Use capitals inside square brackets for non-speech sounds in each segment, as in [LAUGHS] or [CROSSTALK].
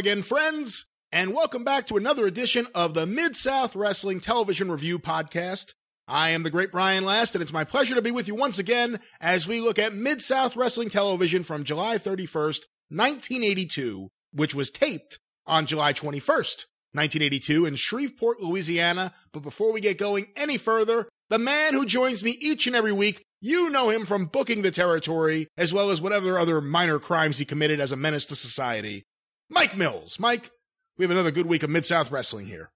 Again, friends, and welcome back to another edition of the Mid South Wrestling Television Review Podcast. I am the great Brian Last, and it's my pleasure to be with you once again as we look at Mid South Wrestling Television from July 31st, 1982, which was taped on July 21st, 1982, in Shreveport, Louisiana. But before we get going any further, the man who joins me each and every week you know him from booking the territory, as well as whatever other minor crimes he committed as a menace to society. Mike Mills. Mike, we have another good week of Mid South Wrestling here.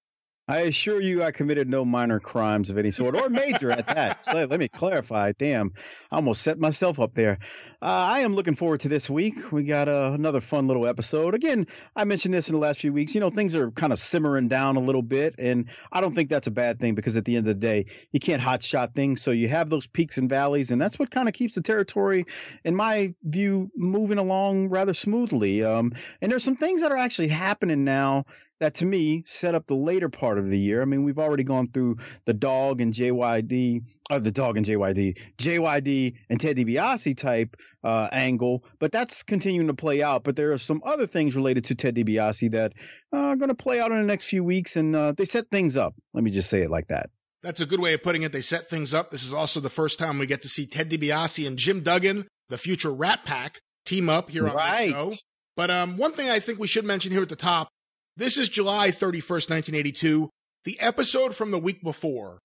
I assure you, I committed no minor crimes of any sort, or major at that. [LAUGHS] So let me clarify. Damn, I almost set myself up there. Uh, I am looking forward to this week. We got uh, another fun little episode. Again, I mentioned this in the last few weeks. You know, things are kind of simmering down a little bit, and I don't think that's a bad thing because at the end of the day, you can't hot shot things. So you have those peaks and valleys, and that's what kind of keeps the territory, in my view, moving along rather smoothly. Um, and there's some things that are actually happening now that to me set up the later part of the year. I mean, we've already gone through the dog and JYD, or the dog and JYD, JYD and Ted DiBiase type uh, angle, but that's continuing to play out. But there are some other things related to Ted DiBiase that uh, are going to play out in the next few weeks, and uh, they set things up. Let me just say it like that. That's a good way of putting it. They set things up. This is also the first time we get to see Ted DiBiase and Jim Duggan, the future Rat Pack, team up here on right. the show. But um, one thing I think we should mention here at the top this is July 31st, 1982. The episode from the week before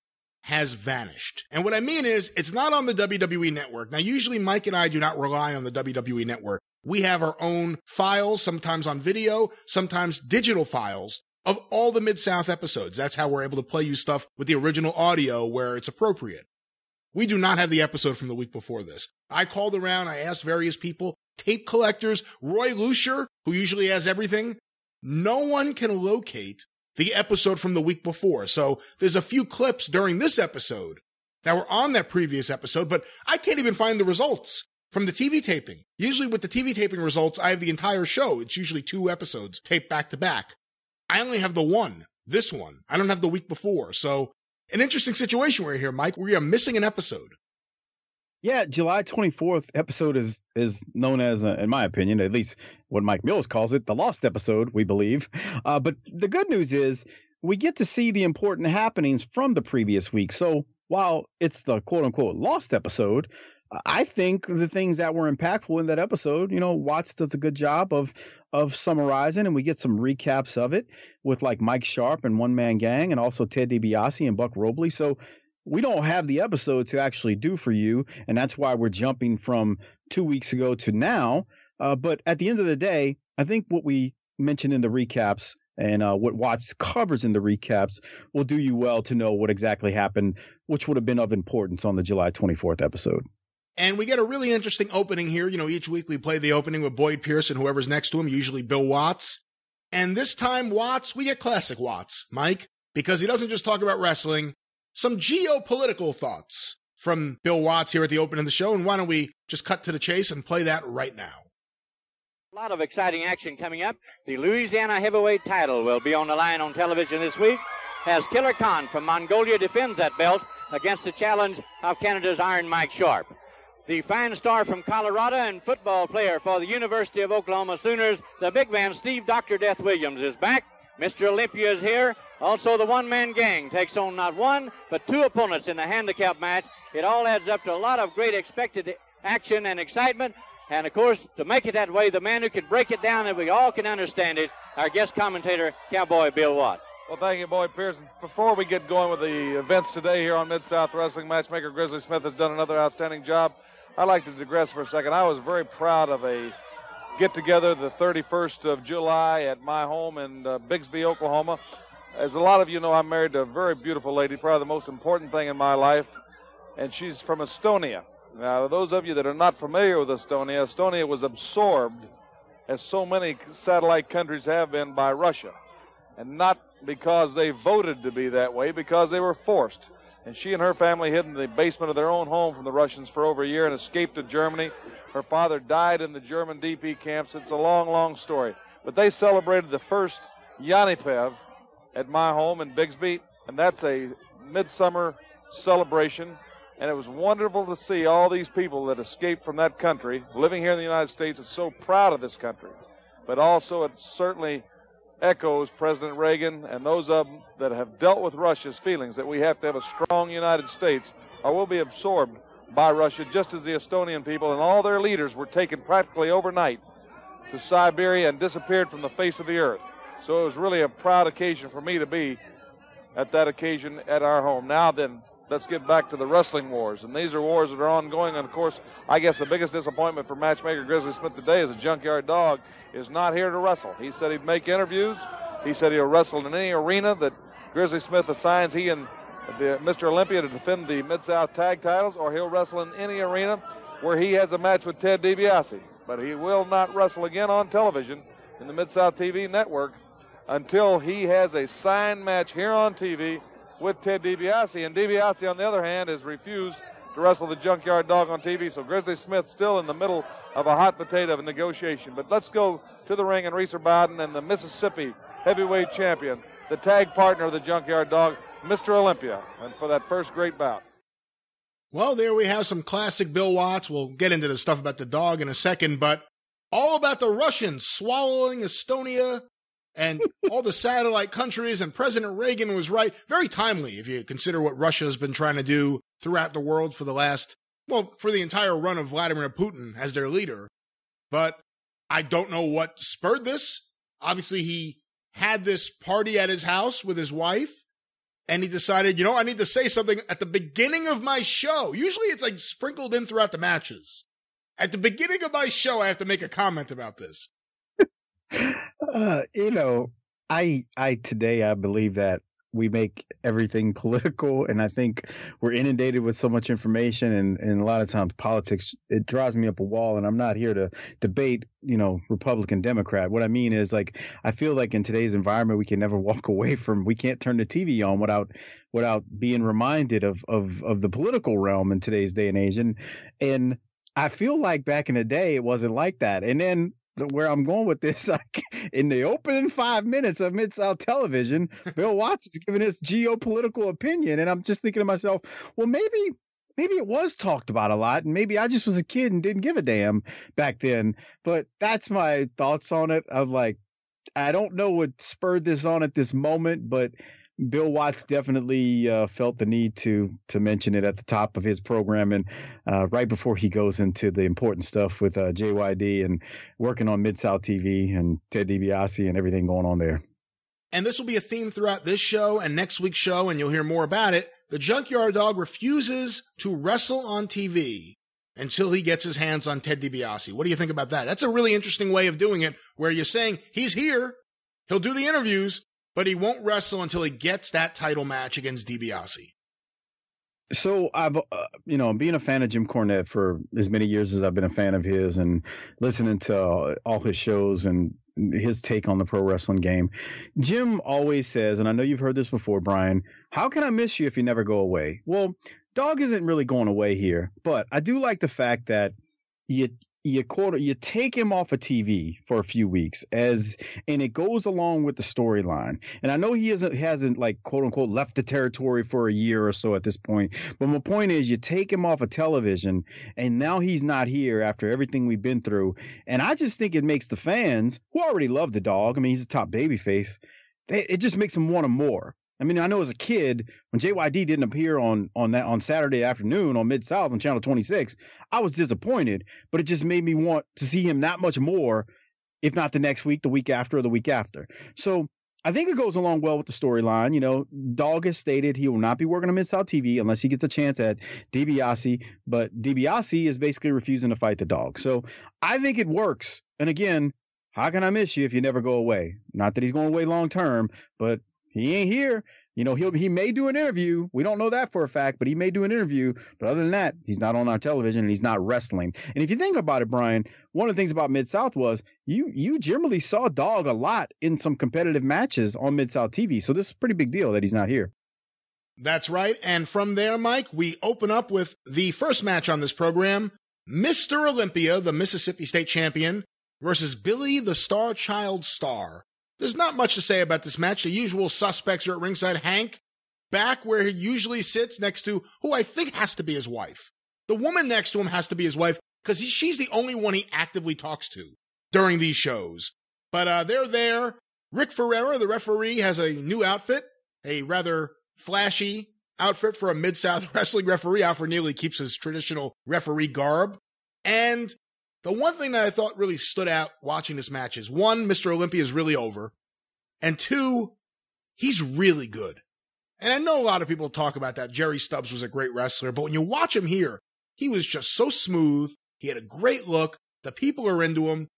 has vanished. And what I mean is, it's not on the WWE network. Now, usually Mike and I do not rely on the WWE network. We have our own files, sometimes on video, sometimes digital files of all the Mid South episodes. That's how we're able to play you stuff with the original audio where it's appropriate. We do not have the episode from the week before this. I called around, I asked various people, tape collectors, Roy Lucier, who usually has everything, no one can locate the episode from the week before. So there's a few clips during this episode that were on that previous episode, but I can't even find the results from the TV taping. Usually with the TV taping results, I have the entire show. It's usually two episodes taped back to back. I only have the one, this one. I don't have the week before. So an interesting situation we're here, Mike. We are missing an episode. Yeah, July 24th episode is is known as, uh, in my opinion, at least what Mike Mills calls it, the lost episode, we believe. Uh, but the good news is we get to see the important happenings from the previous week. So while it's the quote unquote lost episode, I think the things that were impactful in that episode, you know, Watts does a good job of of summarizing, and we get some recaps of it with like Mike Sharpe and One Man Gang, and also Ted DiBiase and Buck Robley. So we don't have the episode to actually do for you, and that's why we're jumping from two weeks ago to now. Uh, but at the end of the day, I think what we mentioned in the recaps and uh, what Watts covers in the recaps will do you well to know what exactly happened, which would have been of importance on the July 24th episode. And we get a really interesting opening here. You know, each week we play the opening with Boyd Pierce and whoever's next to him, usually Bill Watts. And this time, Watts, we get classic Watts, Mike, because he doesn't just talk about wrestling, some geopolitical thoughts from Bill Watts here at the opening of the show. And why don't we just cut to the chase and play that right now? A lot of exciting action coming up. The Louisiana heavyweight title will be on the line on television this week as Killer Khan from Mongolia defends that belt against the challenge of Canada's Iron Mike Sharpe. The fine star from Colorado and football player for the University of Oklahoma Sooners, the big man Steve Dr. Death Williams is back. Mr. Olympia is here. Also, the one man gang takes on not one, but two opponents in the handicap match. It all adds up to a lot of great expected action and excitement. And of course, to make it that way, the man who can break it down and we all can understand it, our guest commentator, Cowboy Bill Watts. Well, thank you, Boyd Pierce. Before we get going with the events today here on Mid South Wrestling, matchmaker Grizzly Smith has done another outstanding job. I'd like to digress for a second. I was very proud of a get together the 31st of July at my home in uh, Bixby, Oklahoma. As a lot of you know, I'm married to a very beautiful lady, probably the most important thing in my life, and she's from Estonia. Now, those of you that are not familiar with Estonia, Estonia was absorbed, as so many satellite countries have been, by Russia. And not because they voted to be that way, because they were forced. And she and her family hid in the basement of their own home from the Russians for over a year and escaped to Germany. Her father died in the German DP camps. It's a long, long story. But they celebrated the first Jaanipäev at my home in Bixby, and that's a midsummer celebration. And it was wonderful to see all these people that escaped from that country living here in the United States are so proud of this country. but also it certainly echoes President Reagan and those of them that have dealt with Russia's feelings that we have to have a strong United States or we'll be absorbed by Russia, just as the Estonian people and all their leaders were taken practically overnight to Siberia and disappeared from the face of the earth. So it was really a proud occasion for me to be at that occasion at our home. Now then, let's get back to the wrestling wars. And these are wars that are ongoing. And of course, I guess the biggest disappointment for matchmaker Grizzly Smith today is a Junkyard Dog is not here to wrestle. He said he'd make interviews. He said he'll wrestle in any arena that Grizzly Smith assigns he and the, Mr. Olympia to defend the Mid South tag titles, or he'll wrestle in any arena where he has a match with Ted DiBiase. But he will not wrestle again on television in the Mid South TV network until he has a signed match here on TV with Ted DiBiase. And DiBiase, on the other hand, has refused to wrestle the Junkyard Dog on TV. So Grizzly Smith still in the middle of a hot potato of a negotiation. But let's go to the ring and Reeser Bowden and the Mississippi heavyweight champion, the tag partner of the Junkyard Dog, Mr. Olympia, and for that first great bout. Well, there we have some classic Bill Watts. We'll get into the stuff about the dog in a second, but all about the Russians swallowing Estonia and all the satellite countries, and President Reagan was right. Very timely if you consider what Russia has been trying to do throughout the world for the last, well, for the entire run of Vladimir Putin as their leader. But I don't know what spurred this. Obviously, he had this party at his house with his wife and he decided, you know, I need to say something at the beginning of my show. Usually it's like sprinkled in throughout the matches. At the beginning of my show, I have to make a comment about this. Uh, you know, I I today I believe that we make everything [LAUGHS] political and i think we're inundated with so much information and, and a lot of times politics it drives me up a wall and i'm not here to debate you know republican democrat what i mean is like i feel like in today's environment we can never [LAUGHS] walk away from we can't turn the tv on without without being reminded of of of the political realm in today's day and age and and I feel like back in the day it wasn't like that. And then where I'm going with this. [LAUGHS] Like in the opening five minutes of Mid South Television, [LAUGHS] Bill Watts is giving his geopolitical opinion, and I'm just thinking to myself, well, maybe maybe it was talked about a lot, and maybe I just was a kid and didn't give a damn back then. But that's my thoughts on it. Of like, I don't know what spurred this on at this moment, but Bill Watts definitely uh, felt the need to to mention it at the top of his program and uh, right before he goes into the important stuff with uh, JYD and working on Mid South TV and Ted DiBiase and everything going on there. And this will be a theme throughout this show and next week's show, and you'll hear more about it. The Junkyard Dog refuses to wrestle on TV until he gets his hands on Ted DiBiase. What do you think about that? That's a really interesting way of doing it, where you're saying he's here, he'll do the interviews, but he won't wrestle until he gets that title match against DiBiase. So I've, uh, you know, being a fan of Jim Cornette for as many years as I've been a fan of his, and listening to all his shows and his take on the pro wrestling game, Jim always says, and I know you've heard this before, Brian. How can I miss you if you never go away? Well, Dog isn't really going away here, but I do like the fact that you you quarter you take him off of TV for a few weeks as and it goes along with the storyline. And I know he hasn't hasn't like quote unquote left the territory for a year or so at this point. But my point is you take him off of television and now he's not here after everything we've been through. And I just think it makes the fans who already love the dog, I mean he's a top baby face, it just makes them want him more. I mean, I know as a kid when JYD didn't appear on on that on Saturday afternoon on Mid South on Channel 26, I was disappointed, but it just made me want to see him that much more, if not the next week, the week after, or the week after. So I think it goes along well with the storyline. You know, Dog has stated he will not be working on Mid South TV unless he gets a chance at DiBiase, but DiBiase is basically refusing to fight the dog. So I think it works. And again, how can I miss you if you never go away? Not that he's going away long term, but he ain't here. You know, he'll he may do an interview. We don't know that for a fact, but he may do an interview. But other than that, he's not on our television and he's not wrestling. And if you think about it, Brian, one of the things about Mid South was you you generally saw Dog a lot in some competitive matches on Mid South TV. So this is a pretty big deal that he's not here. That's right. And from there, Mike, we open up with the first match on this program Mr. Olympia, the Mississippi State champion, versus Billy the Star Child Star. There's not much to say about this match. The usual suspects are at ringside. Hank, back where he usually sits next to who I think has to be his wife. The woman next to him has to be his wife because she's the only one he actively talks to during these shows. But uh, they're there. Rick Ferreira, the referee, has a new outfit, a rather flashy outfit for a Mid South [LAUGHS] wrestling referee. Alfred Neely keeps his traditional referee garb. And the one thing that I thought really stood out watching this match is one, Mr. Olympia is really over. And two, he's really good. And I know a lot of people talk about that. Jerry Stubbs was a great wrestler, but when you watch him here, he was just so smooth. He had a great look. The people are into him.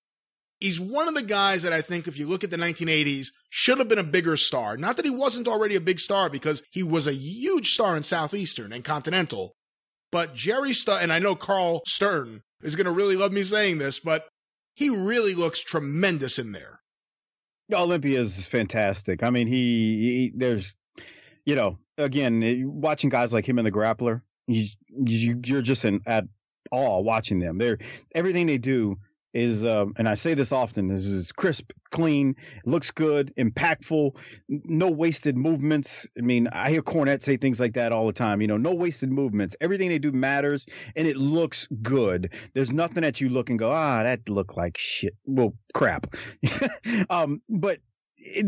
He's one of the guys that I think, if you look at the 1980s, should have been a bigger star. Not that he wasn't already a big star, because he was a huge star in Southeastern and Continental. But Jerry Stubbs, and I know Karl Stern is going to really love me saying this, but he really looks tremendous in there. Olympia is fantastic. I mean, he, he there's, you know, again, watching guys like him in the grappler, you, you you're just in at awe watching them. They're everything they do is, um, and I say this often, is, is crisp, clean, looks good, impactful, no wasted movements. I mean, I hear Cornette say things like that all the time. You know, no wasted movements. Everything they do matters, and it looks good. There's nothing that you look and go, ah, that looked like shit. Well, crap. [LAUGHS] um, but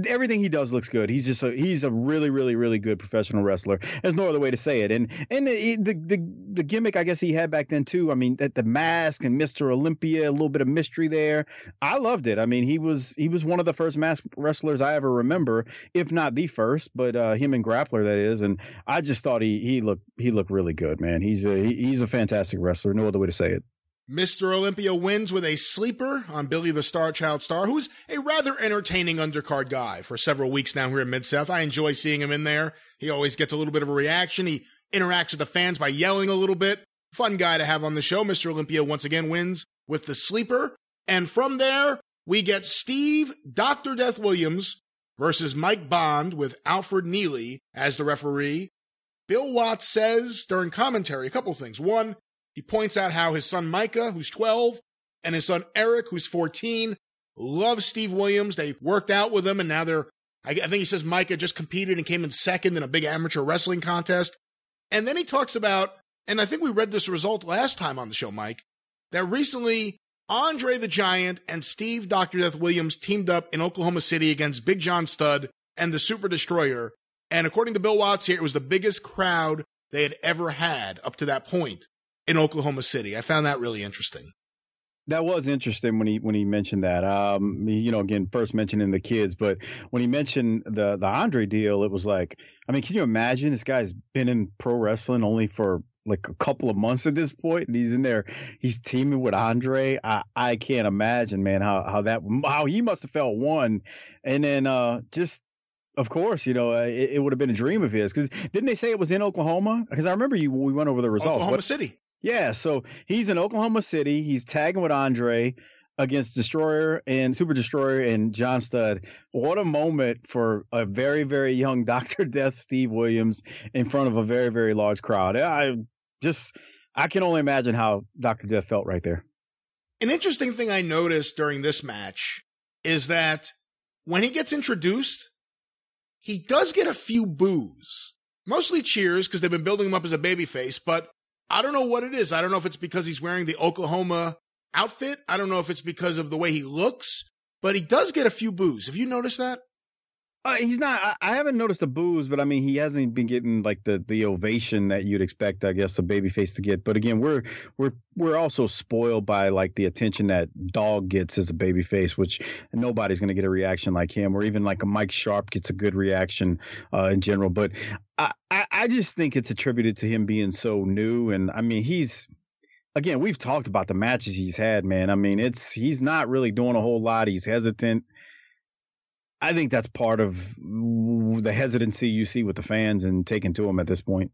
everything he does looks good. He's just a he's a really really really good professional wrestler. There's no other way to say it. And and the the the, the gimmick I guess he had back then too. I mean, that the mask and Mr. Olympia, a little bit of mystery there. I loved it. I mean, he was he was one of the first mask wrestlers I ever remember, if not the first. But uh, him and Grappler that is. And I just thought he he looked he looked really good, man. He's a he, he's a fantastic wrestler. No other way to say it. Mr. Olympia wins with a sleeper on Billy the Star Child Star, who's a rather entertaining undercard guy for several weeks now here in Mid South. I enjoy seeing him in there. He always gets a little bit of a reaction. He interacts with the fans by yelling a little bit. Fun guy to have on the show. Mr. Olympia once again wins with the sleeper. And from there, we get Steve Dr. Death Williams versus Mike Bond with Alfred Neely as the referee. Bill Watts says during commentary a couple things. One, he points out how his son Micah, who's 12, and his son Eric, who's 14, love Steve Williams. They worked out with him, and now they're, I, think he says Micah just competed and came in second in a big amateur wrestling contest. And then he talks about, and I think we read this result last time on the show, Mike, that recently Andre the Giant and Steve Dr. Death Williams teamed up in Oklahoma City against Big John Studd and the Super Destroyer. And according to Bill Watts here, it was the biggest crowd they had ever had up to that point in Oklahoma City. I found that really interesting. That was interesting when he when he mentioned that. Um, you know, again, first mentioning the kids, but when he mentioned the the Andre deal, it was like, I mean, can you imagine this guy's been in pro wrestling only for like a couple of months at this point, and he's in there, he's teaming with Andre. I I can't imagine, man, how how that how he must have felt one, and then uh just of course, you know, it, it, would have been a dream of his. Because didn't they say it was in Oklahoma? Because I remember you we went over the results. Oklahoma City. Yeah, so he's in Oklahoma City. He's tagging with Andre against Destroyer and Super Destroyer and John Studd. What a moment for a very, very young [LAUGHS] Dr. Death Steve Williams in front of a very, very large crowd. I just, I can only imagine how Dr. Death felt right there. An interesting thing I noticed during this match is that when he gets introduced, he does get a few boos. Mostly cheers because they've been building him up as a babyface, but I don't know what it is. I don't know if it's because he's wearing the Oklahoma outfit. I don't know if it's because of the way he looks, but he does get a few boos. Have you noticed that? Uh, he's not. I, I, haven't noticed the boos, but I mean, he hasn't been getting like the the ovation that you'd expect, I guess, a babyface to get. But again, we're we're we're also spoiled by like the attention that Dog gets as a babyface, which nobody's going to get a reaction like him, or even like a Mike Sharpe gets a good reaction uh, in general. But I, I I just think it's attributed to him being so new, and I mean, he's again, we've talked about the matches he's had, man. I mean, it's he's not really doing a whole lot. He's hesitant. I think that's part of the hesitancy you see with the fans and taking to them at this point.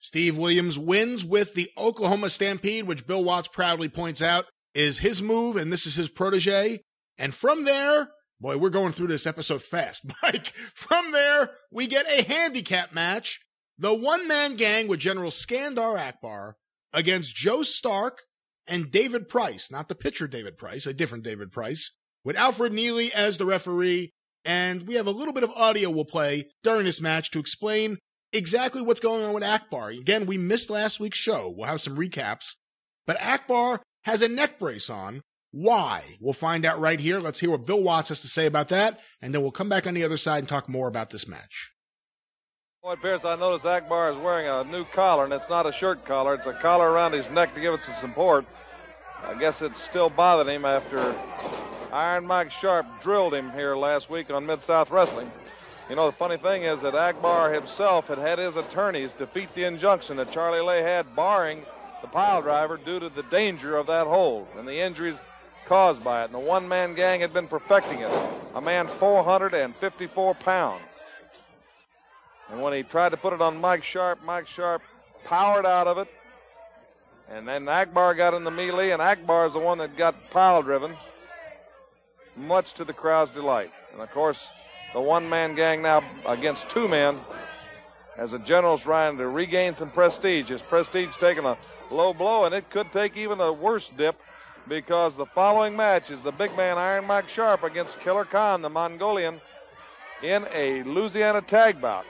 Steve Williams wins with the Oklahoma Stampede, which Bill Watts proudly points out is his move, and this is his protege. And from there, boy, we're going through this episode fast, [LAUGHS] Mike. From there, we get a handicap match. The one man gang with General Skandar Akbar against Joe Stark and David Price, not the pitcher David Price, a different David Price, with Alfred Neely as the referee and we have a little bit of audio we'll play during this match to explain exactly what's going on with Akbar. Again, we missed last week's show. We'll have some recaps. But Akbar has a neck brace on, Why? We'll find out right here. Let's hear what Bill Watts has to say about that, and then we'll come back on the other side and talk more about this match. Boyd Pierce, I notice Akbar is wearing a new collar, and it's not a shirt collar. It's a collar around his neck to give it some support. I guess it's still bothering him after Iron Mike Sharpe drilled him here last week on Mid South Wrestling. You know, the funny thing is that Akbar himself had had his attorneys defeat the injunction that Charlie Laye had barring the pile driver due to the danger of that hold and the injuries caused by it. And the one man gang had been perfecting it. A man 454 pounds. And when he tried to put it on Mike Sharpe, Mike Sharpe powered out of it. And then Akbar got in the melee, and Akbar is the one that got pile driven, much to the crowd's delight. And of course, the one man gang now against two men as the general's trying to regain some prestige. His prestige taking a low blow, and it could take even a worse dip because the following match is the big man Iron Mike Sharpe against Killer Khan, the Mongolian, in a Louisiana tag bout.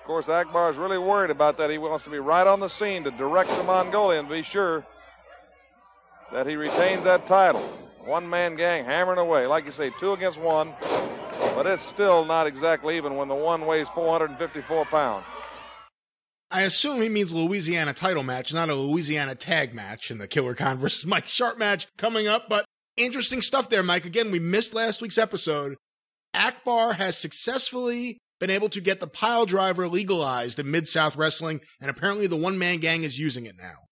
Of course, Akbar is really worried about that. He wants to be right on the scene to direct the Mongolian be sure that he retains that title. One man gang hammering away. Like you say, two against one, but it's still not exactly even when the one weighs 454 pounds. I assume he means Louisiana title match, not a Louisiana tag match in the Killer Khan versus [LAUGHS] Mike Sharpe match coming up. But interesting stuff there, Mike. Again, we missed last week's episode. Akbar has successfully been able to get the pile driver legalized in Mid South Wrestling, and apparently the one man gang is using it now.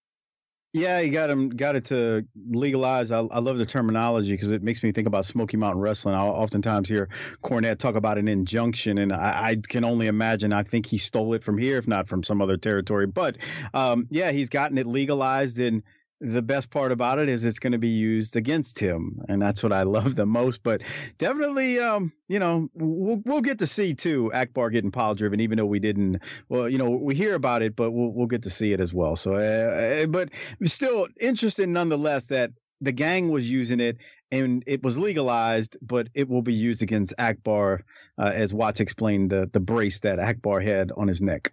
Yeah, he got him got it to legalize. I, I love the terminology because it makes me think about Smoky Mountain Wrestling. I oftentimes hear Cornette talk about an injunction, and I, I, can only imagine. I think he stole it from here, if not from some other territory. But um, yeah, he's gotten it legalized, and the best part about it is it's going to be used against him, and that's what I love the most. But definitely, um, you know, we'll we'll get to see too Akbar getting pile driven, even though we didn't. Well, you know, we hear about it, but we'll we'll get to see it as well. So, uh, but still interesting nonetheless that the gang was using it and it was legalized, but it will be used against Akbar, uh, as Watts explained the the brace that Akbar had on his neck.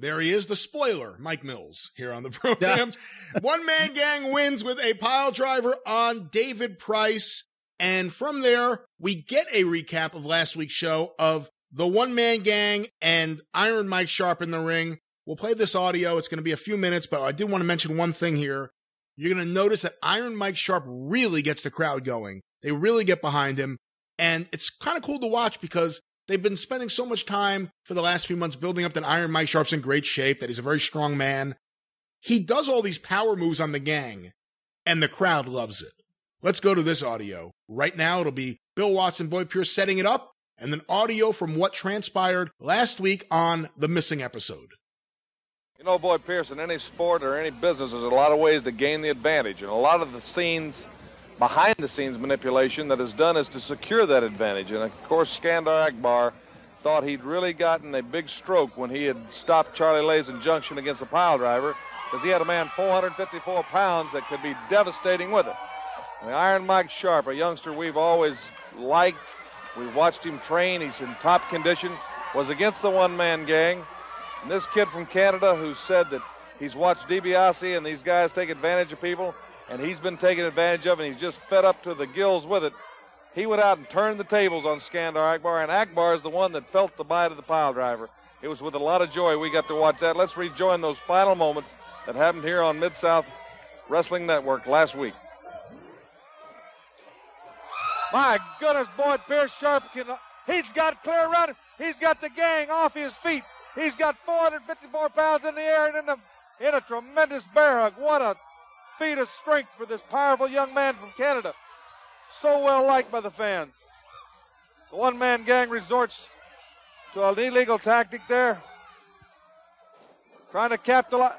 There he is, the spoiler, Mike Mills, here on the [LAUGHS] program. One man gang wins with a pile driver on David Price. And from there, we get a recap of last week's show of the one man gang and Iron Mike Sharpe in the ring. We'll play this audio. It's going to be a few minutes, but I did want to mention one thing here. You're going to notice that Iron Mike Sharpe really gets the crowd going. They really get behind him. And it's kind of cool to watch because They've been spending so much time for the last few months building up that Iron Mike Sharpe's in great shape, that he's a very strong man. He does all these power moves on the gang, and the crowd loves it. Let's go to this audio. Right now, it'll be Bill Watson, Boyd Pierce setting it up, and then audio from what transpired last week on the missing episode. You know, Boyd Pierce, in any sport or any business, there's a lot of ways to gain the advantage, and a lot of the scenes behind the scenes manipulation that is done is to secure that advantage. And of course, Skandar Akbar thought he'd really gotten a big stroke when he had stopped Charlie Laye's injunction against the pile driver because he had a man 454 pounds that could be devastating with it. And the Iron Mike Sharpe, a youngster we've always liked, we've watched him train, he's in top condition, was against the one man gang. And this kid from Canada who said that he's watched DiBiase and these guys take advantage of people and he's been taken advantage of, and he's just fed up to the gills with it. He went out and turned the tables on Skandar Akbar, and Akbar is the one that felt the bite of the pile driver. It was with a lot of joy we got to watch that. Let's rejoin those final moments that happened here on Mid South Wrestling Network last week. My goodness, Boyd Pierce Sharpe can, he's got clear him. He's got the gang off his feet. He's got 454 pounds in the air and in, the, in a tremendous bear hug. What a feat of strength for this powerful young man from Canada. So well liked by the fans. The one man gang resorts to an illegal tactic there. Trying to capitalize.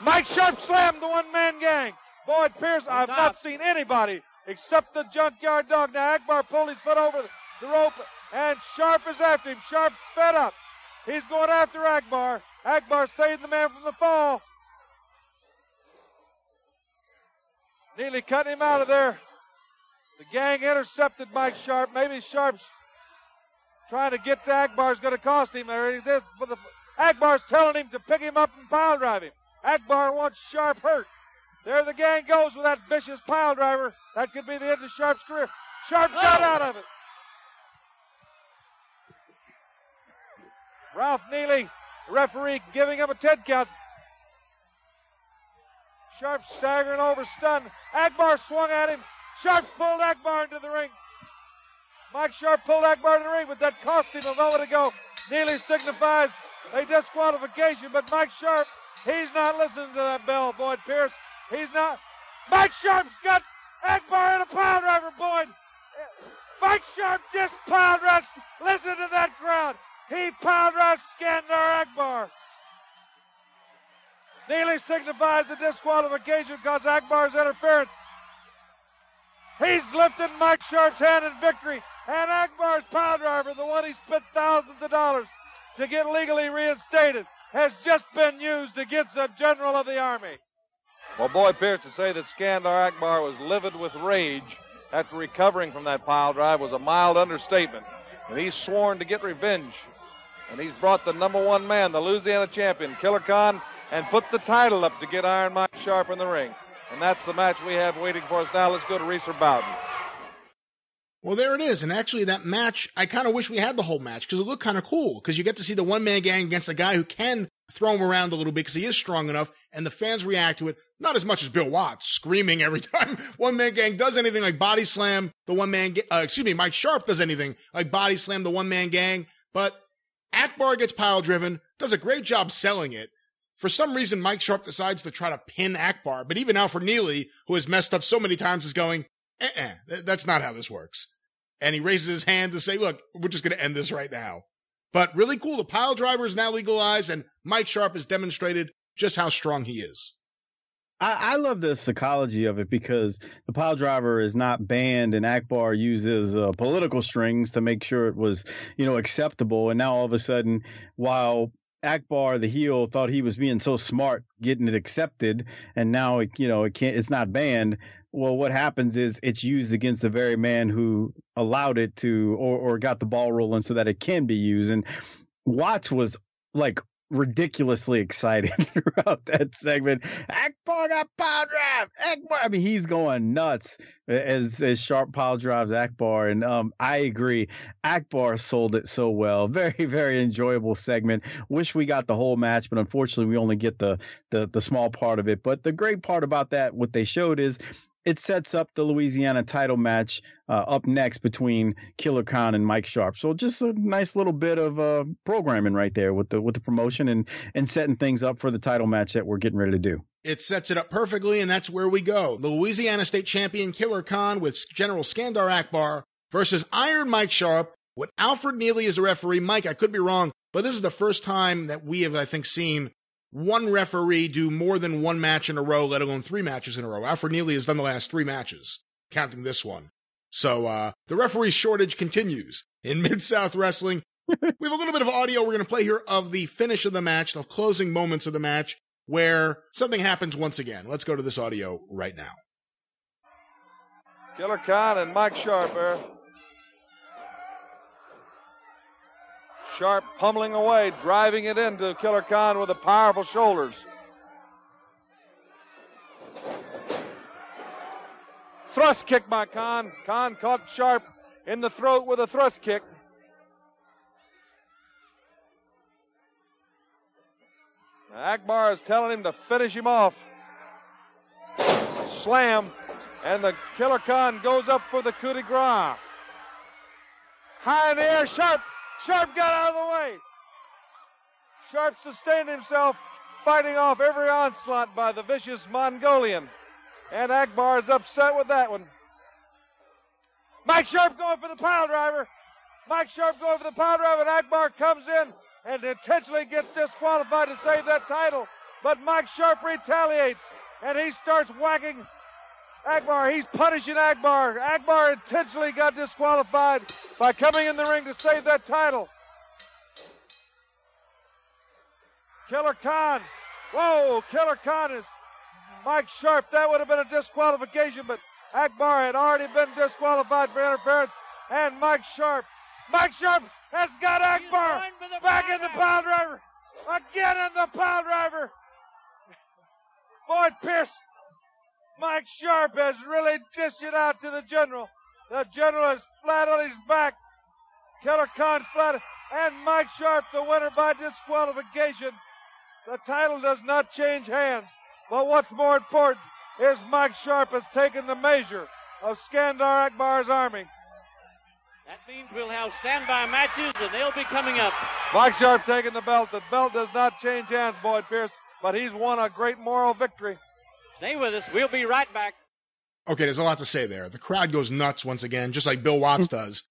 Mike Sharpe slammed the one man gang. Boyd Pierce, I've not seen anybody except the junkyard dog. Now Akbar pulled his foot over the rope, and Sharpe is after him. Sharpe fed up. He's going after Akbar. Akbar saved the man from the fall. Nearly cutting him out of there. The gang intercepted Mike Sharpe. Maybe Sharpe's trying to get to Akbar's going to cost him. There he is. Akbar's telling him to pick him up and pile drive him. Akbar wants Sharpe hurt. There the gang goes with that vicious pile driver. That could be the end of Sharpe's career. Sharpe got out of it. Ralph Neely, referee, giving him a 10 count. Sharpe staggering over, stunned. Akbar swung at him. Sharpe pulled Akbar into the ring. Mike Sharpe pulled Akbar into the ring, but that cost him a moment ago. Neely signifies a disqualification, but Mike Sharpe, he's not listening to that bell, Boyd Pierce. He's not. Mike Sharpe's got Akbar in a pound driver, Boyd. Mike Sharpe just pound drives. Listen to that crowd. He pound drives Skandar Akbar. Neely signifies the disqualification because Akbar's interference. He's lifted Mike Sharpe's hand in victory. And Akbar's power driver, the one he spent thousands of dollars to get legally reinstated, has just been used against a general of the Army. Well, Boyd Pierce to say that Skandar Akbar was livid with rage after recovering from that pile drive was a mild understatement. And he's sworn to get revenge. And he's brought the number one man, the Louisiana champion, Killer Khan, and put the title up to get Iron Mike Sharpe in the ring. And that's the match we have waiting for us now. Let's go to Reeser Bowden. Well, there it is. And actually, that match, I kind of wish we had the whole match because it looked kind of cool because you get to see the one man gang against a guy who can throw him around a little bit because he is strong enough and the fans react to it. Not as much as Bill Watts screaming [LAUGHS] every time one man gang does anything like body slam the one man, uh, excuse me, Mike Sharpe does anything like body slam the one man gang. But Akbar gets pile driven, does a great job selling it. For some reason, Mike Sharpe decides to try to pin Akbar, but even Alfred Neely, who has messed up so many times, is going, eh, that's not how this works. And he raises his hand to say, look, we're just going to end this right now. But really cool. The pile driver is now legalized, and Mike Sharpe has demonstrated just how strong he is. I, I, love the psychology of it because the pile driver is not banned, and Akbar uses uh, political strings to make sure it was, you know, acceptable. And now all of a sudden, while Akbar, the heel, thought he was being so smart getting it accepted, and now it, you know it can't. It's not banned. Well, what happens is it's used against the very man who allowed it to, or or got the ball rolling so that it can be used. And Watts was like ridiculously excited [LAUGHS] throughout that segment. Akbar got power drive. Akbar. I mean, he's going nuts as as Sharpe pile drives Akbar, and um, I agree. Akbar sold it so well. [LAUGHS] Very very enjoyable segment. Wish we got the whole match, but unfortunately, we only get the the the small part of it. But the great part about that, what they showed is it sets up the Louisiana title match uh, up next between Killer Khan and Mike Sharpe. So just a nice little bit of uh, programming right there with the with the promotion and and setting things up for the title match that we're getting ready to do. It sets it up perfectly, and that's where we go. Louisiana State Champion Killer Khan with General Skandar Akbar versus Iron Mike Sharpe with Alfred Neely as the referee. Mike, I could be wrong, but this is the first time that we have, I think, seen one referee do more than one match in a row, let alone three matches in a row. Alfred Neely has done the last three matches, counting this one. So uh, the referee shortage continues in [LAUGHS] Mid South Wrestling. we have a little bit of audio we're going to play here of the finish of the match, the closing moments of the match, where something happens once again. Let's go to this audio right now. Killer Khan and Mike Sharpe Sharpe pummeling away, driving it into Killer Khan with the powerful shoulders. Thrust kick by Khan. Khan caught Sharpe in the throat with a thrust kick. Now Akbar is telling him to finish him off. Slam, and the Killer Khan goes up for the coup de grace. High in the air, Sharpe Sharpe got out of the way. Sharpe sustained himself, fighting off every onslaught by the vicious Mongolian. And Akbar is upset with that one. Mike Sharpe going for the pile driver. Mike Sharpe going for the pile driver, and Akbar comes in and intentionally gets disqualified to save that title. But Mike Sharpe retaliates, and he starts whacking Akbar, he's punishing Akbar. Akbar intentionally got disqualified by coming in the ring to save that title. Killer Khan. Whoa, Killer Khan is Mike Sharpe. That would have been a disqualification, but Akbar had already been disqualified for interference. And Mike Sharpe. Mike Sharpe has got Akbar back in the pile driver. Again in the pile driver. Boyd Pierce Mike Sharpe has really dished it out to the general. The general is flat on his back. Killer Khan flat, and Mike Sharpe the winner by disqualification. The title does not change hands, but what's more important is Mike Sharpe has taken the measure of Skandar Akbar's army. That means we'll have standby matches, and they'll be coming up. Mike Sharpe taking the belt. The belt does not change hands, Boyd Pierce, but he's won a great moral victory. Stay with us. We'll be right back. Okay, there's a lot to say there. The crowd goes nuts once again, just like Bill Watts mm. does.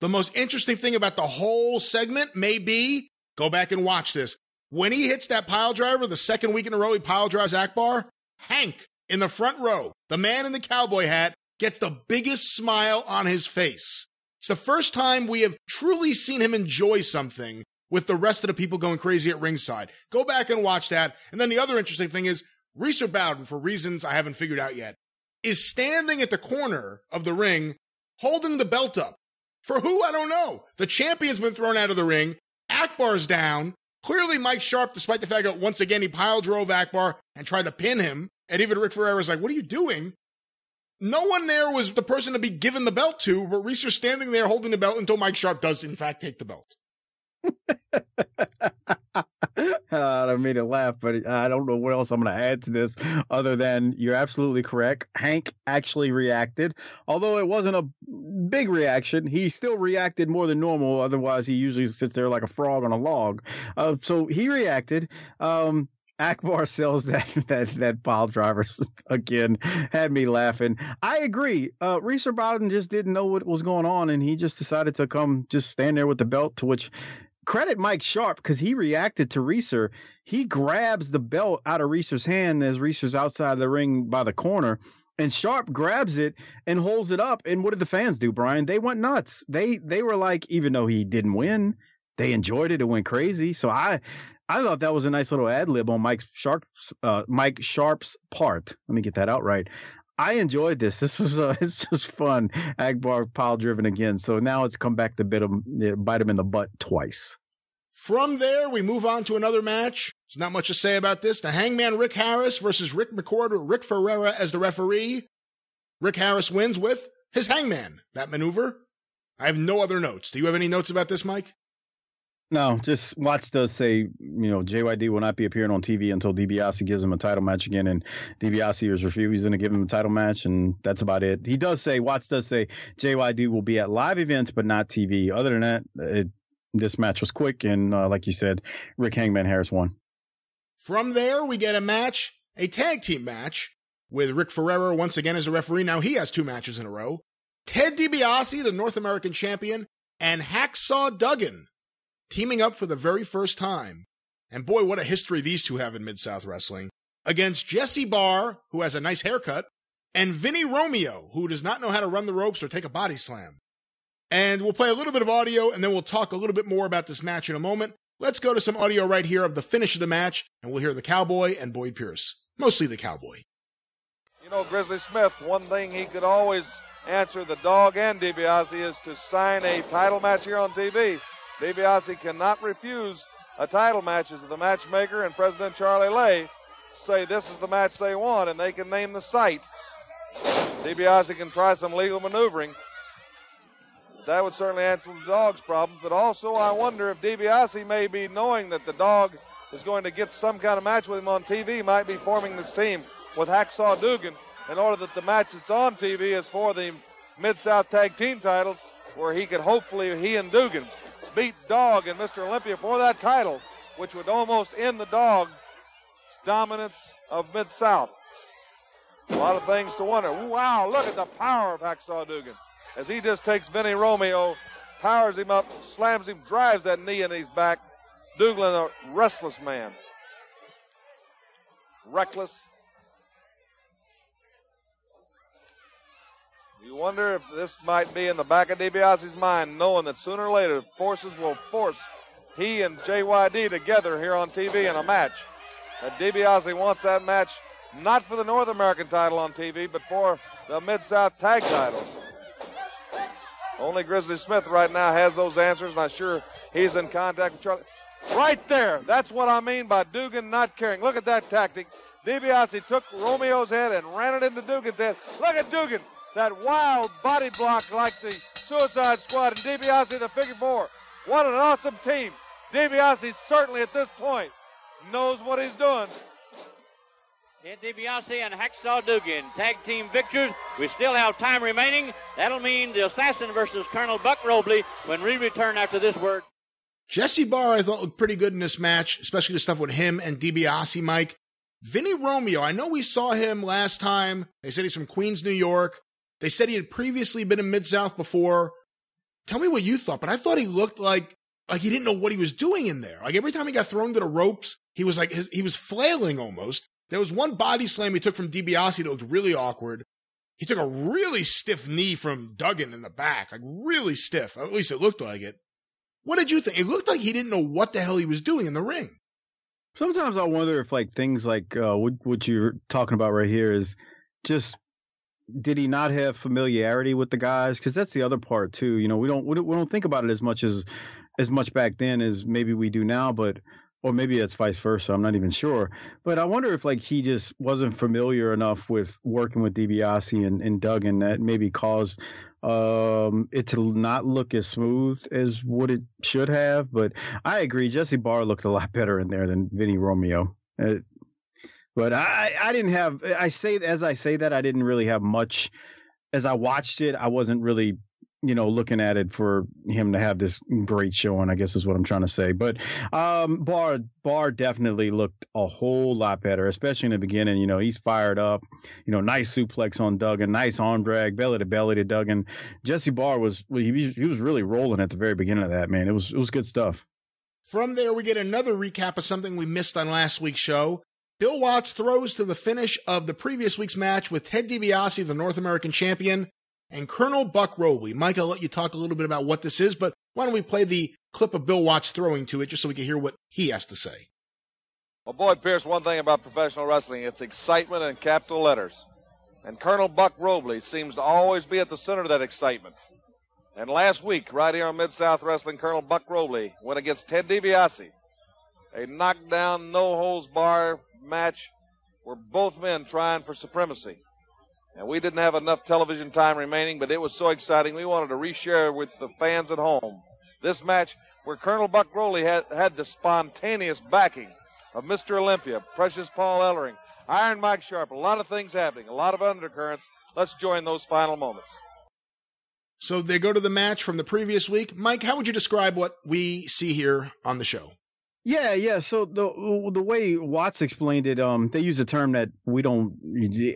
The most interesting thing about the whole segment may be go back and watch this. When he hits that pile driver, the second week in a row he pile drives Akbar, Hank in the front row, the man in the cowboy hat, gets the biggest smile on his face. It's the first time we have truly seen him enjoy something with the rest of the people going crazy at ringside. Go back and watch that. And then the other interesting thing is Reeser Bowden, for reasons I haven't figured out yet, is standing at the corner of the ring holding the belt up. For who? I don't know. The champion's been thrown out of the ring. Akbar's down. Clearly, Mike Sharpe, despite the fact that once again he pile drove Akbar and tried to pin him, and even Rick Ferreira's like, What are you doing? No one there was the person to be given the belt to, but Reeser's standing there holding the belt until Mike Sharpe does, in fact, take the belt. I don't mean to laugh, but I don't know what else I'm going to add to this other than you're absolutely correct. Hank actually reacted, although it wasn't a big reaction. He still reacted more than normal. Otherwise, he usually sits there like a frog on a log. Uh, so he reacted. Um, Akbar [LAUGHS] sells that that that pile drivers [LAUGHS] again had me laughing. I agree. Uh, Bowden just didn't know what was going on, and he just decided to come just stand there with the belt. To which credit Mike Sharpe because he reacted to Reeser. He grabs the belt out of Reeser's hand as Reeser's outside the ring by the corner. And Sharpe grabs it and holds it up. And what did the fans do, Brian? They went nuts. They they were like, even though he didn't win, they enjoyed it. It went crazy. So I I thought that was a nice little ad lib on Mike Sharpe's uh, Mike Sharpe's part. Let me get that out right. I enjoyed this. This was uh, [LAUGHS] it's just fun. Akbar pile driven again. So now it's come back to bite him, bite him in the butt twice. From there, we move on to another match. There's not much to say about this. The Hangman Rick Harris versus Rick McCord or Rick Ferreira as the referee. Rick Harris wins with his Hangman. That maneuver. I have no other notes. Do you have any notes about this, Mike? No, just Watts does say, you know, JYD will not be appearing on TV until DiBiase gives him a title match again, and DiBiase is refusing to give him a title match, and that's about it. He does say, Watts does say JYD will be at live events, but not TV. Other than that, it, this match was quick, and uh, like you said, Rick Hangman Harris won. From there, we get a match, a tag team match, with Rick Ferreira once again as a referee. Now he has two matches in a row. Ted DiBiase, the North American champion, and Hacksaw Duggan teaming up for the very first time. And boy, what a history these two have in Mid South Wrestling. Against Jesse Barr, who has a nice haircut, and Vinny Romeo, who does not know how to run the ropes or take a body slam. And we'll play a little bit of audio and then we'll talk a little bit more about this match in a moment. Let's go to some audio right here of the finish of the match, and we'll hear the Cowboy and Boyd Pierce. Mostly the Cowboy. You know, Grizzly Smith, one thing he could always answer the dog and DiBiase is to sign a title match here on TV. DiBiase cannot refuse a title match as the matchmaker and President Charlie Laye say this is the match they want and they can name the site. DiBiase can try some legal maneuvering. That would certainly answer the dog's problems, but also I wonder if DiBiase may be knowing that the dog is going to get some kind of match with him on TV, might be forming this team with Hacksaw Duggan in order that the match that's on TV is for the Mid South Tag Team titles, where he could hopefully, he and Duggan, beat Dog and Mr. Olympia for that title, which would almost end the Dog's dominance of Mid South. A lot of things to wonder. Wow, look at the power of Hacksaw Duggan as he just takes Vinny Romeo, powers him up, slams him, drives that knee in his back. Duggan, a restless man. Reckless. You wonder if this might be in the back of DiBiase's mind, knowing that sooner or later forces will force he and JYD together here on TV in a match. That DiBiase wants that match not for the North American title on TV, but for the Mid South tag titles. Only Grizzly Smith right now has those answers, and I'm sure he's in contact with Charlie. Right there. That's what I mean by Duggan not caring. Look at that tactic. DiBiase took Romeo's head and ran it into Duggan's head. Look at Dugan, that wild body block like the Suicide Squad, and DiBiase the figure four. What an awesome team. DiBiase certainly at this point knows what he's doing. Ted DiBiase and Hacksaw Duggan, tag team victors. We still have time remaining. That'll mean the Assassin versus Colonel Buck Robley when we return after this word. Jesse Barr, I thought looked pretty good in this match, especially the stuff with him and DiBiase, Mike. Vinny Romeo, I know we saw him last time. They said he's from Queens, New York. They said he had previously been in Mid South before. Tell me what you thought, but I thought he looked like like he didn't know what he was doing in there. Like every time he got thrown to the ropes, he was like his, he was flailing almost. There was one body slam he took from DiBiase that looked really awkward. He took a really stiff knee from Duggan in the back, like really stiff. At least it looked like it. What did you think? It looked like he didn't know what the hell he was doing in the ring. Sometimes I wonder if like things like uh, what what you're talking about right here is just did he not have familiarity with the guys? Because that's the other part too. You know, we don't we don't, think about it as much as as much back then as maybe we do now, but or maybe it's vice versa. I'm not even sure. But I wonder if like he just wasn't familiar enough with working with DiBiase and, and Duggan that maybe caused um, it to not look as smooth as what it should have. But I agree, Jesse Barr looked a lot better in there than Vinnie Romeo. But I, I didn't have. I say as I say that I didn't really have much. As I watched it, I wasn't really you know, looking at it for him to have this great showing, I guess is what I'm trying to say. But um, Barr Barr definitely looked a whole lot better, especially in the beginning. You know, he's fired up. You know, nice suplex on Duggan, nice arm drag, belly to belly to Duggan. Jesse Barr was he, he was really rolling at the very beginning of that man. It was it was good stuff. From there, we get another recap of something we missed on last week's show. Bill Watts throws to the finish of the previous week's match with Ted DiBiase, the North American champion, and Colonel Buck Robley. Mike, I'll let you talk a little bit about what this is, but why don't we play the clip of Bill Watts throwing to it just so we can hear what he has to say. Well, Boyd Pierce, one thing about professional wrestling, it's excitement in capital letters. And Colonel Buck Robley seems to always be at the center of that excitement. And last week, right here on Mid South Wrestling, Colonel Buck Robley went against Ted DiBiase. A knockdown, no holds bar match were both men trying for supremacy. And we didn't have enough television time remaining, but it was so exciting. We wanted to reshare with the fans at home this match where Colonel Buck Robley had, had the spontaneous backing of Mr. Olympia, Precious Paul Ellering, Iron Mike Sharpe. A lot of things happening, a lot of undercurrents. Let's join those final moments. So they go to the match from the previous week. Mike, how would you describe what we see here on the show? Yeah, yeah. So the the way Watts explained it, um, they use a term that we don't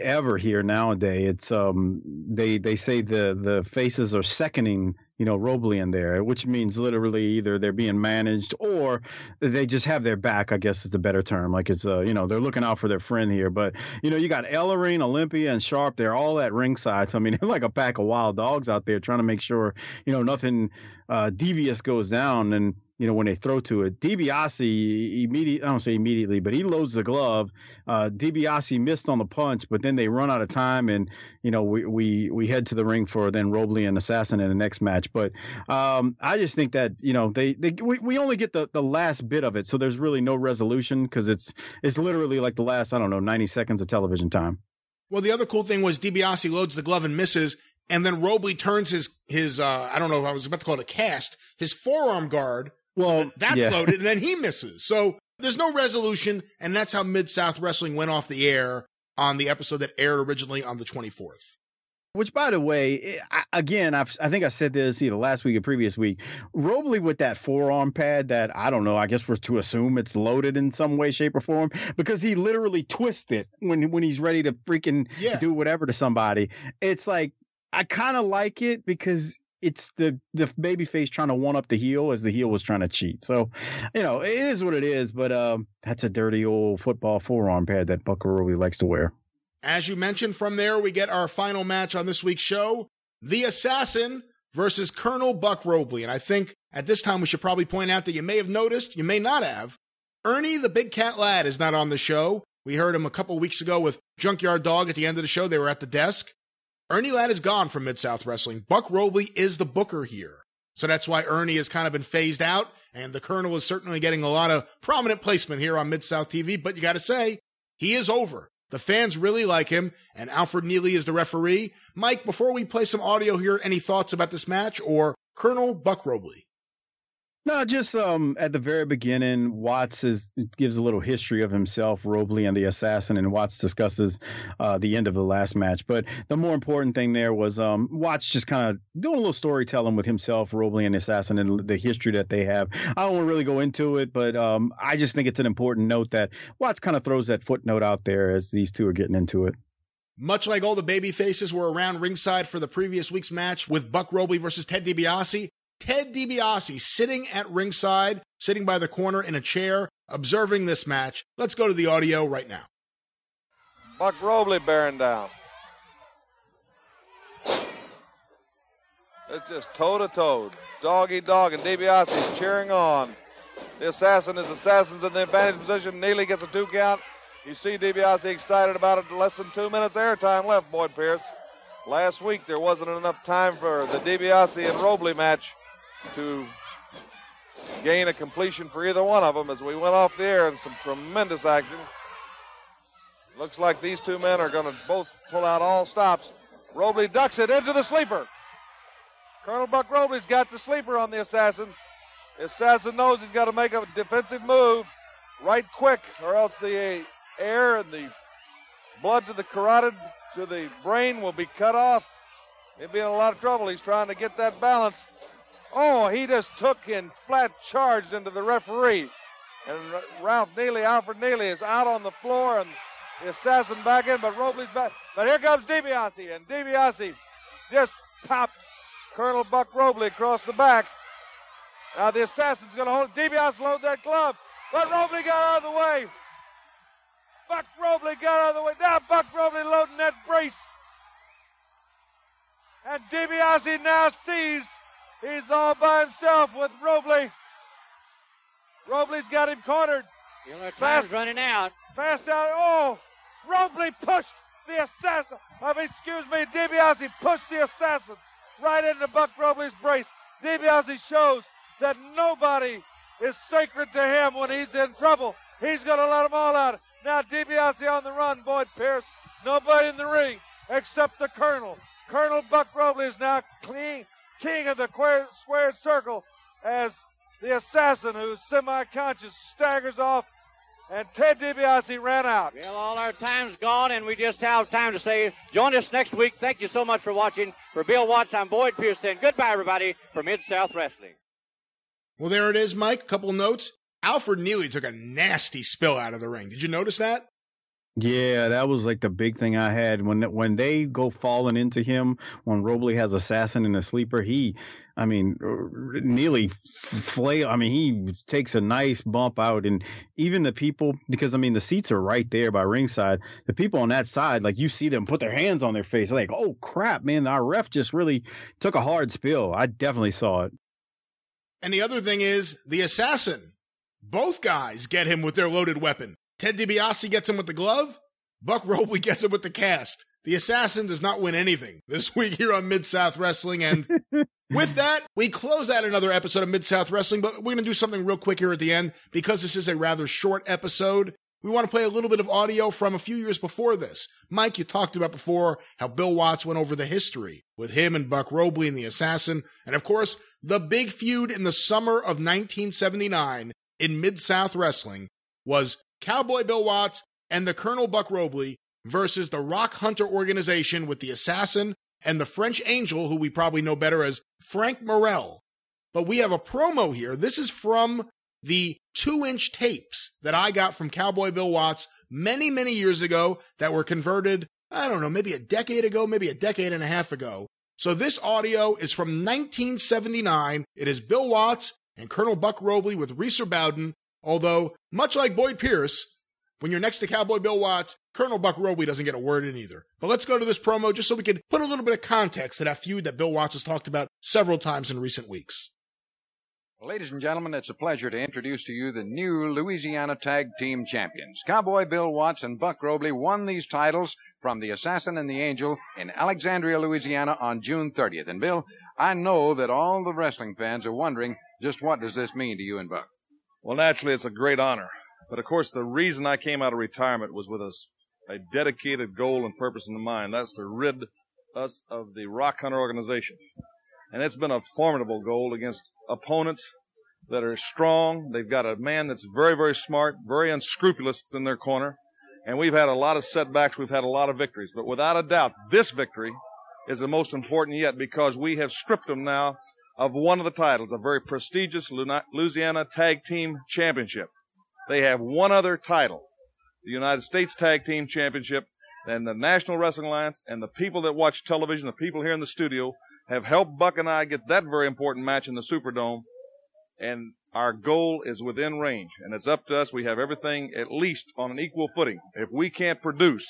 ever hear nowadays. It's um, they they say the the faces are seconding, you know, Robley in there, which means literally either they're being managed or they just have their back. I guess is the better term. Like it's uh, you know, they're looking out for their friend here. But you know, you got Ellering, Olympia, and Sharpe. They're all at ringside. So, [LAUGHS] I mean, they're like a pack of wild dogs out there trying to make sure you know nothing uh, devious goes down and you know, when they throw to it. DiBiase immediately, I don't say immediately, but he loads the glove. Uh, DiBiase missed on the punch, but then they run out of time, and you know, we we we head to the ring for then Robley and Assassin in the next match. But um, I just think that you know they they we, we only get the the last bit of it, so there's really no resolution because it's it's literally like the last I don't know 90 seconds of television time. Well, the other cool thing was DiBiase loads the glove and misses, and then Robley turns his his uh, I don't know if I was about to call it a cast his forearm guard well, that's yeah. loaded, and then he [LAUGHS] misses. So there's no resolution, and that's how Mid South Wrestling went off the air on the episode that aired originally on the 24th. Which, by the way, eh, again, I've, i think I said this either last week or previous week. Robley with that forearm pad that I don't know. I guess we're to assume it's loaded in some way, shape, or form because he literally twists it when when he's ready to freaking yeah. do whatever to somebody. It's like I kind of like it because it's the the baby face trying to one up the heel as the heel was trying to cheat. So, you know, it is what it is. But um, that's a dirty old football forearm pad that Buck really likes to wear. As you mentioned, from there we get our final match on this week's show: the Assassin versus Colonel Buck Robley. And I think at this time we should probably point out that you may have noticed, you may not have, Ernie the Big Cat Ladd is not on the show. We heard him a couple weeks ago with Junkyard Dog at the end of the show. They were at the desk. Ernie Ladd is gone from Mid South Wrestling. Buck Robley is the booker here. So that's why Ernie has kind of been phased out, and the Colonel is certainly getting a lot of prominent placement here on Mid South TV. But you got to say, He is over. The fans really like him, and Alfred Neely is the referee. Mike, before we play some audio here, any thoughts about this match or Colonel Buck Robley? No, just um, at the very beginning, Watts is, gives a little history of himself, Robley and the assassin, and Watts discusses uh, the end of the last match. But the more important thing there was um, Watts just kind of doing a little storytelling with himself, Robley and the assassin, and the history that they have. I don't want to really go into it, but um, I just think it's an important note that Watts kind of throws that footnote out there as these two are getting into it. Much like all the baby faces were around ringside for the previous week's match with Buck Robley versus Ted DiBiase, Ted DiBiase sitting at ringside, sitting by the corner in a chair, observing this match. Let's go to the audio right now. Buck Robley bearing down. It's just toe to toe, doggy dog, and DiBiase cheering on. The assassin is assassins in the advantage position. Neely gets a two count. You see DiBiase excited about it. Less than two minutes airtime left, Boyd Pierce. Last week there wasn't enough time for the DiBiase and Robley match to gain a completion for either one of them as we went off the air in some tremendous action. Looks like these two men are going to both pull out all stops. Robley ducks it into the sleeper. Colonel Buck Robley's got the sleeper on the assassin. The assassin knows he's got to make a defensive move right quick, or else the air and the blood to the carotid to the brain will be cut off. He'll be in a lot of trouble. He's trying to get that balance. Oh, he just took and flat charged into the referee. And Ralph Neely, Alfred Neely, is out on the floor, and the assassin back in, but Robley's back. But here comes DiBiase, and DiBiase just popped Colonel Buck Robley across the back. Now the assassin's going to hold. DiBiase load that glove, but Robley got out of the way. Buck Robley got out of the way. Now Buck Robley loading that brace. And DiBiase now sees He's all by himself with Robley. Robley's got him cornered. You know, time's fast, running out. Fast out. Oh, Robley pushed the assassin. I mean, excuse me, DiBiase pushed the assassin right into Buck Robley's brace. DiBiase shows that nobody is sacred to him when he's in trouble. He's going to let them all out. Now DiBiase on the run, Boyd Pierce. Nobody in the ring except the Colonel. Colonel Buck Robley is now clean, king of the squared circle as the assassin who's semi-conscious staggers off and Ted DiBiase ran out. Well, all our time's gone, and we just have time to say, join us next week. Thank you so much for watching. For Bill Watts, I'm Boyd Pearson. Goodbye, everybody, from Mid-South Wrestling. Well, there it is, Mike. A couple notes. Alfred Neely took a nasty spill out of the ring. Did you notice that? Yeah, that was like the big thing I had when when they go falling into him. When Robley has assassin in a sleeper, he, I mean, nearly flail. I mean, he takes a nice bump out, and even the people, because I mean, the seats are right there by ringside. The people on that side, like you see them put their hands on their face, like, oh crap, man, our ref just really took a hard spill. I definitely saw it. And the other thing is the assassin. Both guys get him with their loaded weapon. Ted DiBiase gets him with the glove. Buck Robley [LAUGHS] gets him with the cast. The assassin does not win anything [LAUGHS] this week here on Mid South Wrestling. And [LAUGHS] with that, we close out another episode of Mid South Wrestling, but we're going to do something real quick here at the end because this is a rather short episode. We want to play a little bit of audio from a few years before this. Mike, you talked about before how Bill Watts went over the history with him and Buck Robley and the assassin. And of course, the big feud in the summer of 1979 in Mid South Wrestling was Cowboy Bill Watts and the Colonel Buck Robley versus the Rock Hunter organization with the Assassin and the French Angel, who we probably know better as Frank Morel. But we have a promo here. This is from the two inch tapes that I got from Cowboy Bill Watts many, many years ago that were converted, I don't know, maybe a decade ago, maybe a decade and a half ago. So this audio is from 1979. It is Bill Watts and Colonel Buck Robley with Reeser Bowden Although, much like Boyd Pierce, when you're next to Cowboy Bill Watts, Colonel Buck Robley doesn't get a word in either. But let's go to this promo just so we can put a little bit of context to that feud that Bill Watts has talked about several times in recent weeks. Ladies and gentlemen, it's a pleasure to introduce to you the new Louisiana Tag Team Champions. Cowboy Bill Watts and Buck Robley won these titles from the Assassin and the Angel in Alexandria, Louisiana on June 30th. And Bill, I know that all the wrestling fans are wondering just what does this mean to you and Buck? Well, naturally, it's a great honor. But of course, the reason I came out of retirement was with a, a dedicated goal and purpose in mind. That's to rid us of the Rock Hunter organization. And it's been a formidable goal against opponents that are strong. They've got a man that's very, very smart, very unscrupulous in their corner. And we've had a lot of setbacks. We've had a lot of victories. But without a doubt, this victory is the most important yet because we have stripped them now of one of the titles, a very prestigious Louisiana Tag Team Championship. They have one other title, the United States Tag Team Championship, and the National Wrestling Alliance and the people that watch television, the people here in the studio, have helped Buck and I get that very important match in the Superdome. And our goal is within range, and it's up to us. We have everything at least on an equal footing. If we can't produce,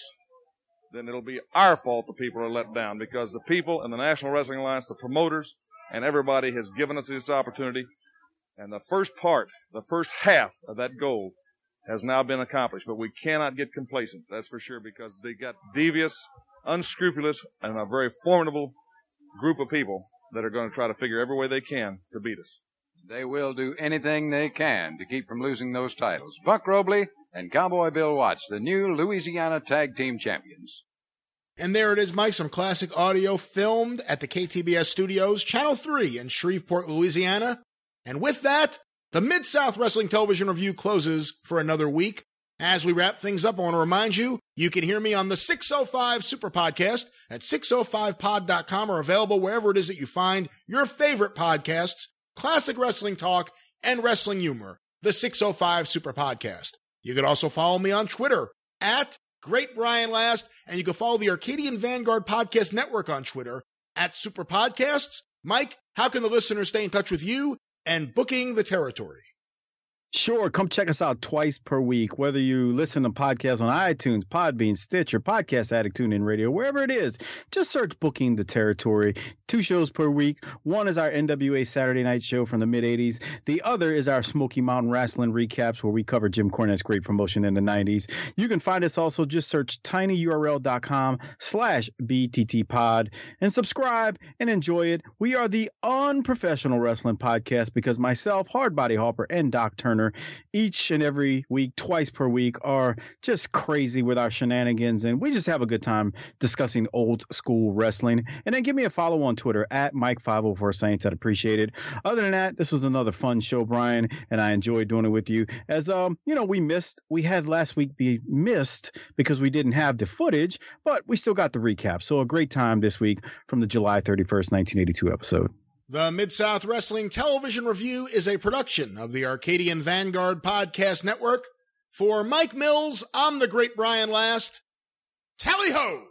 then it'll be our fault the people are let down because the people and the National Wrestling Alliance, the promoters, and everybody has given us this opportunity. And the first part, the first half of that goal has now been accomplished. But we cannot get complacent, that's for sure, because they got devious, unscrupulous, and a very formidable group of people that are going to try to figure every way they can to beat us. They will do anything they can to keep from losing those titles. Buck Robley and Cowboy Bill Watts, the new Louisiana Tag Team Champions. And there it is, Mike. Some classic audio filmed at the KTBS studios, Channel 3 in Shreveport, Louisiana. And with that, the Mid South Wrestling Television Review closes for another week. As we wrap things up, I want to remind you you can hear me on the 605 Super Podcast at 605pod.com or available wherever it is that you find your favorite podcasts, classic wrestling talk, and wrestling humor. The 605 Super Podcast. You can also follow me on Twitter at Great Brian Last, and you can follow the Arcadian Vanguard Podcast Network on Twitter at Super Podcasts. Mike, how can the listeners stay in touch with you and booking the territory? Sure. Come check us out twice per week, whether you listen to podcasts on iTunes, Podbean, Stitcher, Podcast Addict, TuneIn Radio, wherever it is. Just search Booking the Territory. Two shows per week. One is our NWA Saturday night show from the mid 80s. The other is our Smoky Mountain Wrestling recaps, where we cover Jim Cornette's great promotion in the 90s. You can find us also. Just search tinyurl.com slash bttpod and subscribe and enjoy it. We are the unprofessional wrestling podcast because myself, Hardbody Harper, and Doc Turner each and every week, twice per week, are just crazy with our shenanigans. And we just have a good time discussing old school wrestling. And then give me a follow on Twitter at Mike504 Saints. I'd appreciate it. Other than that, this was another fun show, Brian, and I enjoyed doing it with you. As, um, you know, we missed, we had last week be missed because we didn't have the footage, but we still got the recap. So a great time this week from the July 31st, 1982 episode. The Mid South Wrestling Television Review is a production of the Arcadian Vanguard Podcast Network. For Mike Mills, I'm the great Brian Last. Tally ho!